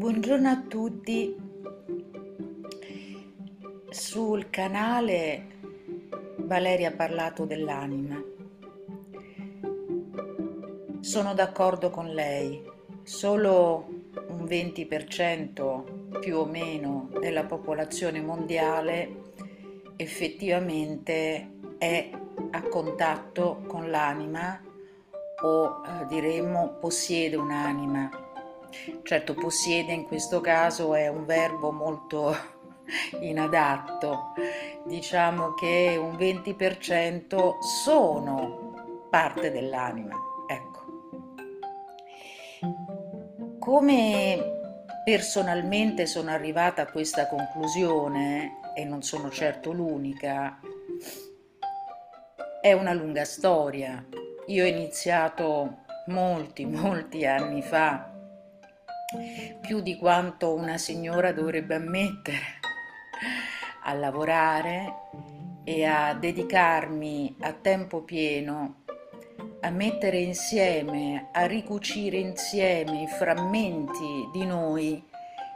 Buongiorno a tutti. Sul canale Valeria ha parlato dell'anima. Sono d'accordo con lei. Solo un 20% più o meno della popolazione mondiale effettivamente è a contatto con l'anima o eh, diremmo possiede un'anima Certo, possiede in questo caso è un verbo molto inadatto. Diciamo che un 20% sono parte dell'anima. Ecco. Come personalmente sono arrivata a questa conclusione, e non sono certo l'unica, è una lunga storia. Io ho iniziato molti, molti anni fa più di quanto una signora dovrebbe ammettere, a lavorare e a dedicarmi a tempo pieno a mettere insieme, a ricucire insieme i frammenti di noi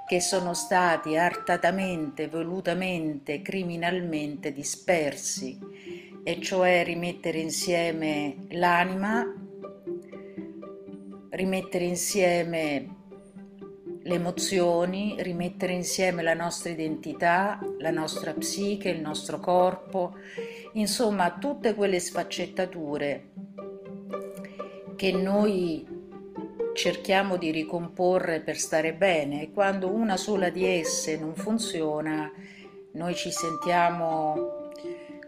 che sono stati artatamente, volutamente, criminalmente dispersi, e cioè rimettere insieme l'anima, rimettere insieme le emozioni, rimettere insieme la nostra identità, la nostra psiche, il nostro corpo, insomma tutte quelle sfaccettature che noi cerchiamo di ricomporre per stare bene e quando una sola di esse non funziona, noi ci sentiamo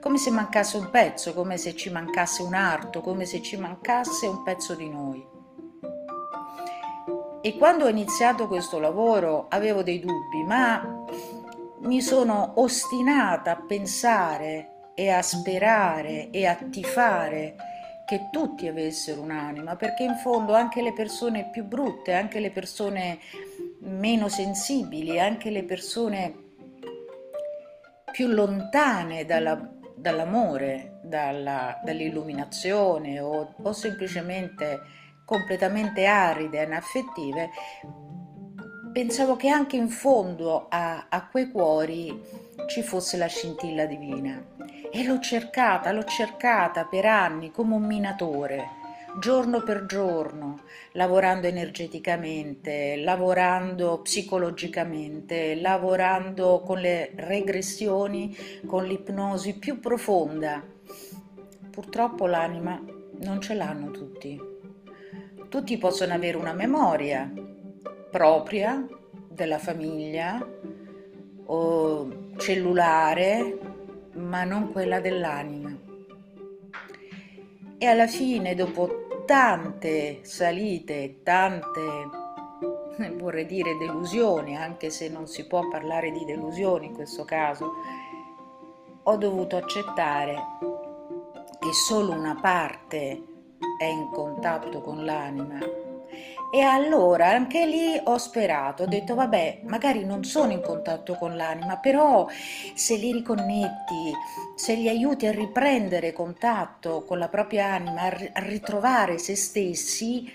come se mancasse un pezzo, come se ci mancasse un arto, come se ci mancasse un pezzo di noi. E quando ho iniziato questo lavoro avevo dei dubbi, ma mi sono ostinata a pensare e a sperare e a tifare che tutti avessero un'anima, perché in fondo anche le persone più brutte, anche le persone meno sensibili, anche le persone più lontane dalla, dall'amore, dalla, dall'illuminazione o, o semplicemente completamente aride e inaffettive, pensavo che anche in fondo a, a quei cuori ci fosse la scintilla divina. E l'ho cercata, l'ho cercata per anni come un minatore, giorno per giorno, lavorando energeticamente, lavorando psicologicamente, lavorando con le regressioni, con l'ipnosi più profonda. Purtroppo l'anima non ce l'hanno tutti. Tutti possono avere una memoria propria della famiglia o cellulare, ma non quella dell'anima. E alla fine, dopo tante salite, tante, vorrei dire delusioni, anche se non si può parlare di delusioni in questo caso, ho dovuto accettare che solo una parte è in contatto con l'anima. E allora anche lì ho sperato, ho detto vabbè, magari non sono in contatto con l'anima, però se li riconnetti, se li aiuti a riprendere contatto con la propria anima, a ritrovare se stessi,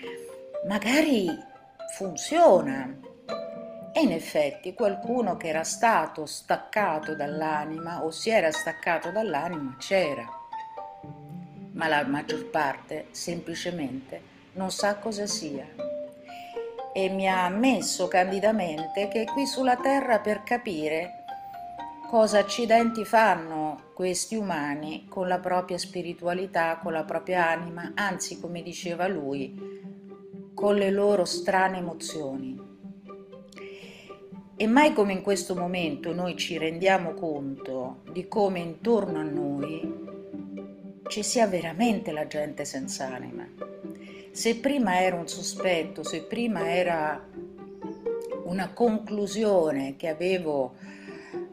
magari funziona. E in effetti qualcuno che era stato staccato dall'anima o si era staccato dall'anima c'era ma la maggior parte semplicemente non sa cosa sia. E mi ha ammesso candidamente che è qui sulla terra per capire cosa accidenti fanno questi umani con la propria spiritualità, con la propria anima, anzi, come diceva lui, con le loro strane emozioni. E mai come in questo momento noi ci rendiamo conto di come intorno a noi ci sia veramente la gente senza anima. Se prima era un sospetto, se prima era una conclusione che avevo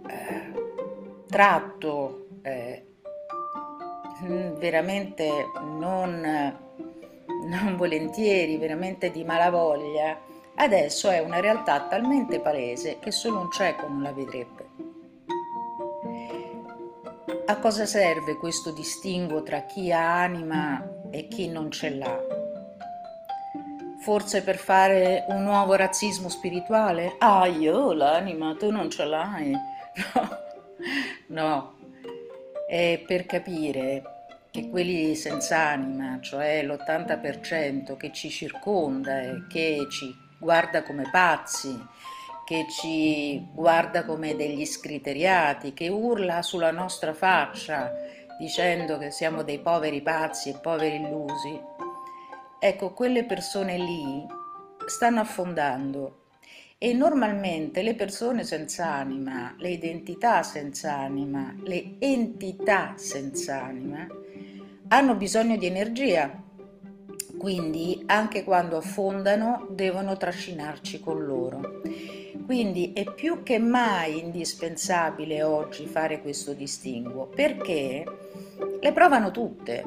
eh, tratto eh, veramente non, non volentieri, veramente di malavoglia, adesso è una realtà talmente palese che solo un cieco non la vedrebbe. A cosa serve questo distinguo tra chi ha anima e chi non ce l'ha? Forse per fare un nuovo razzismo spirituale? Ah, io l'anima, tu non ce l'hai. No, no, è per capire che quelli senza anima, cioè l'80% che ci circonda e che ci guarda come pazzi, che ci guarda come degli scriteriati, che urla sulla nostra faccia dicendo che siamo dei poveri pazzi e poveri illusi, ecco, quelle persone lì stanno affondando e normalmente le persone senza anima, le identità senza anima, le entità senza anima hanno bisogno di energia, quindi anche quando affondano devono trascinarci con loro. Quindi è più che mai indispensabile oggi fare questo distinguo perché le provano tutte.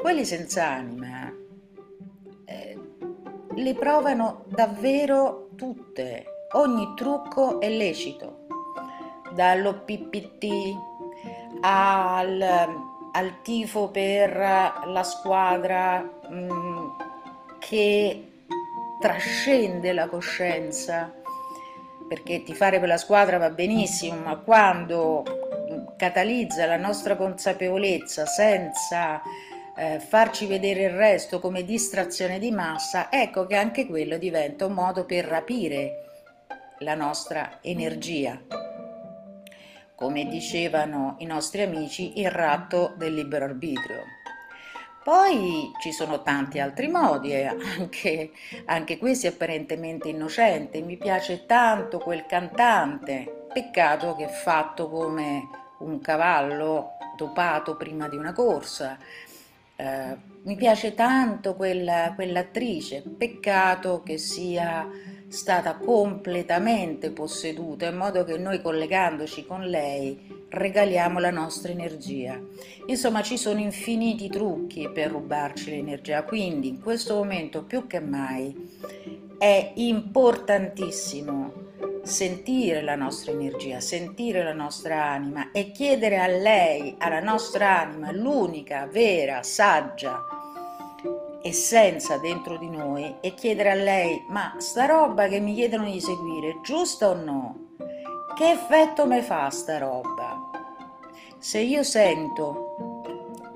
Quelli senza anima eh, le provano davvero tutte. Ogni trucco è lecito, dall'OPPT al, al tifo per la squadra mh, mm, che trascende la coscienza perché tifare per la squadra va benissimo, ma quando catalizza la nostra consapevolezza senza eh, farci vedere il resto come distrazione di massa, ecco che anche quello diventa un modo per rapire la nostra energia. Come dicevano i nostri amici, il ratto del libero arbitrio. Poi ci sono tanti altri modi, eh, anche, anche questi apparentemente innocenti. Mi piace tanto quel cantante, peccato che è fatto come un cavallo dopato prima di una corsa. Eh, mi piace tanto quella, quell'attrice, peccato che sia stata completamente posseduta, in modo che noi collegandoci con lei regaliamo la nostra energia. Insomma, ci sono infiniti trucchi per rubarci l'energia, quindi in questo momento più che mai è importantissimo sentire la nostra energia, sentire la nostra anima e chiedere a lei, alla nostra anima, l'unica, vera, saggia essenza dentro di noi e chiedere a lei, ma sta roba che mi chiedono di seguire, giusta o no? Che effetto mi fa sta roba? Se io sento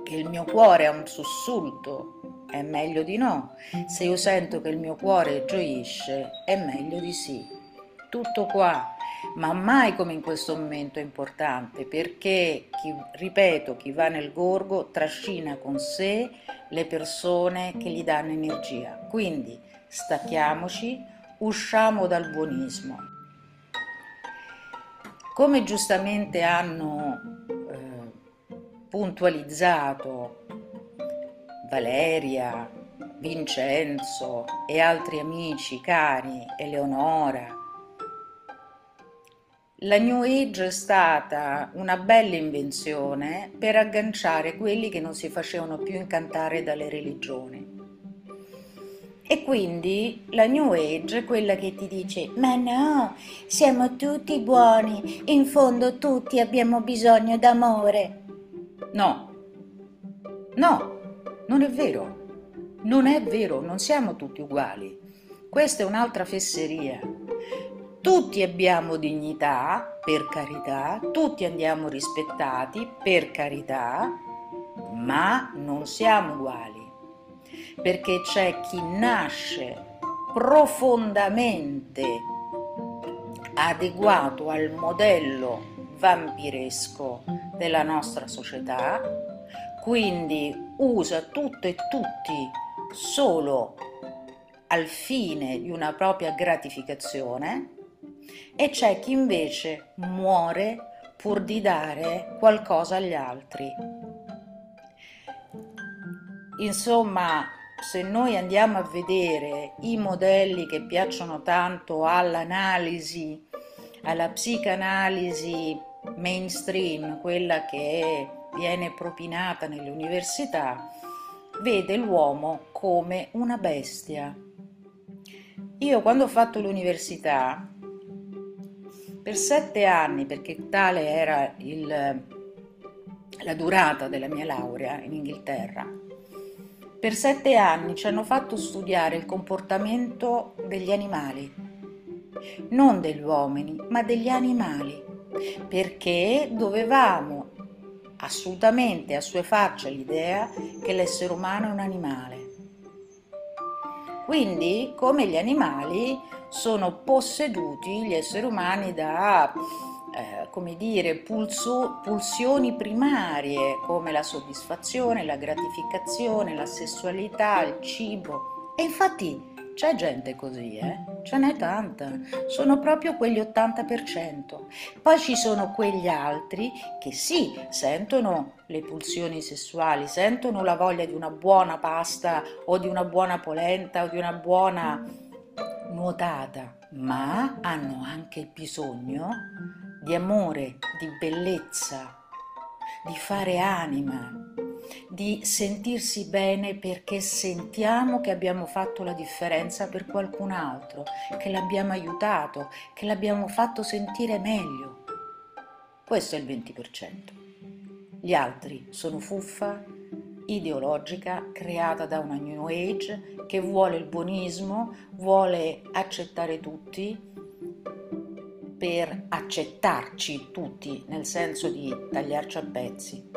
che il mio cuore ha un sussulto, è meglio di no. Se io sento che il mio cuore gioisce, è meglio di sì tutto qua, ma mai come in questo momento è importante perché, chi, ripeto, chi va nel gorgo trascina con sé le persone che gli danno energia. Quindi stacchiamoci, usciamo dal buonismo. Come giustamente hanno eh, puntualizzato Valeria, Vincenzo e altri amici cari, Eleonora, la New Age è stata una bella invenzione per agganciare quelli che non si facevano più incantare dalle religioni. E quindi la New Age è quella che ti dice: Ma no, siamo tutti buoni, in fondo tutti abbiamo bisogno d'amore. No, no, non è vero. Non è vero, non siamo tutti uguali. Questa è un'altra fesseria. Tutti abbiamo dignità, per carità, tutti andiamo rispettati, per carità, ma non siamo uguali, perché c'è chi nasce profondamente adeguato al modello vampiresco della nostra società, quindi usa tutto e tutti solo al fine di una propria gratificazione e c'è chi invece muore pur di dare qualcosa agli altri. Insomma, se noi andiamo a vedere i modelli che piacciono tanto all'analisi, alla psicanalisi mainstream, quella che viene propinata nelle università, vede l'uomo come una bestia. Io quando ho fatto l'università per sette anni, perché tale era il, la durata della mia laurea in Inghilterra, Per sette anni ci hanno fatto studiare il comportamento degli animali, non degli uomini, ma degli animali, perché dovevamo assolutamente assuefarci all'idea che l'essere umano è un animale. Quindi, come gli animali, sono posseduti gli esseri umani da eh, come dire, pulso, pulsioni primarie come la soddisfazione, la gratificazione, la sessualità, il cibo. E infatti c'è gente così, eh? Ce n'è tanta. Sono proprio quegli 80%. Poi ci sono quegli altri che sì, sentono le pulsioni sessuali, sentono la voglia di una buona pasta o di una buona polenta o di una buona nuotata, ma hanno anche bisogno di amore, di bellezza, di fare anima, di sentirsi bene perché sentiamo che abbiamo fatto la differenza per qualcun altro, che l'abbiamo aiutato, che l'abbiamo fatto sentire meglio. Questo è il 20%. Gli altri sono fuffa ideologica creata da una New Age che vuole il buonismo, vuole accettare tutti per accettarci tutti, nel senso di tagliarci a pezzi.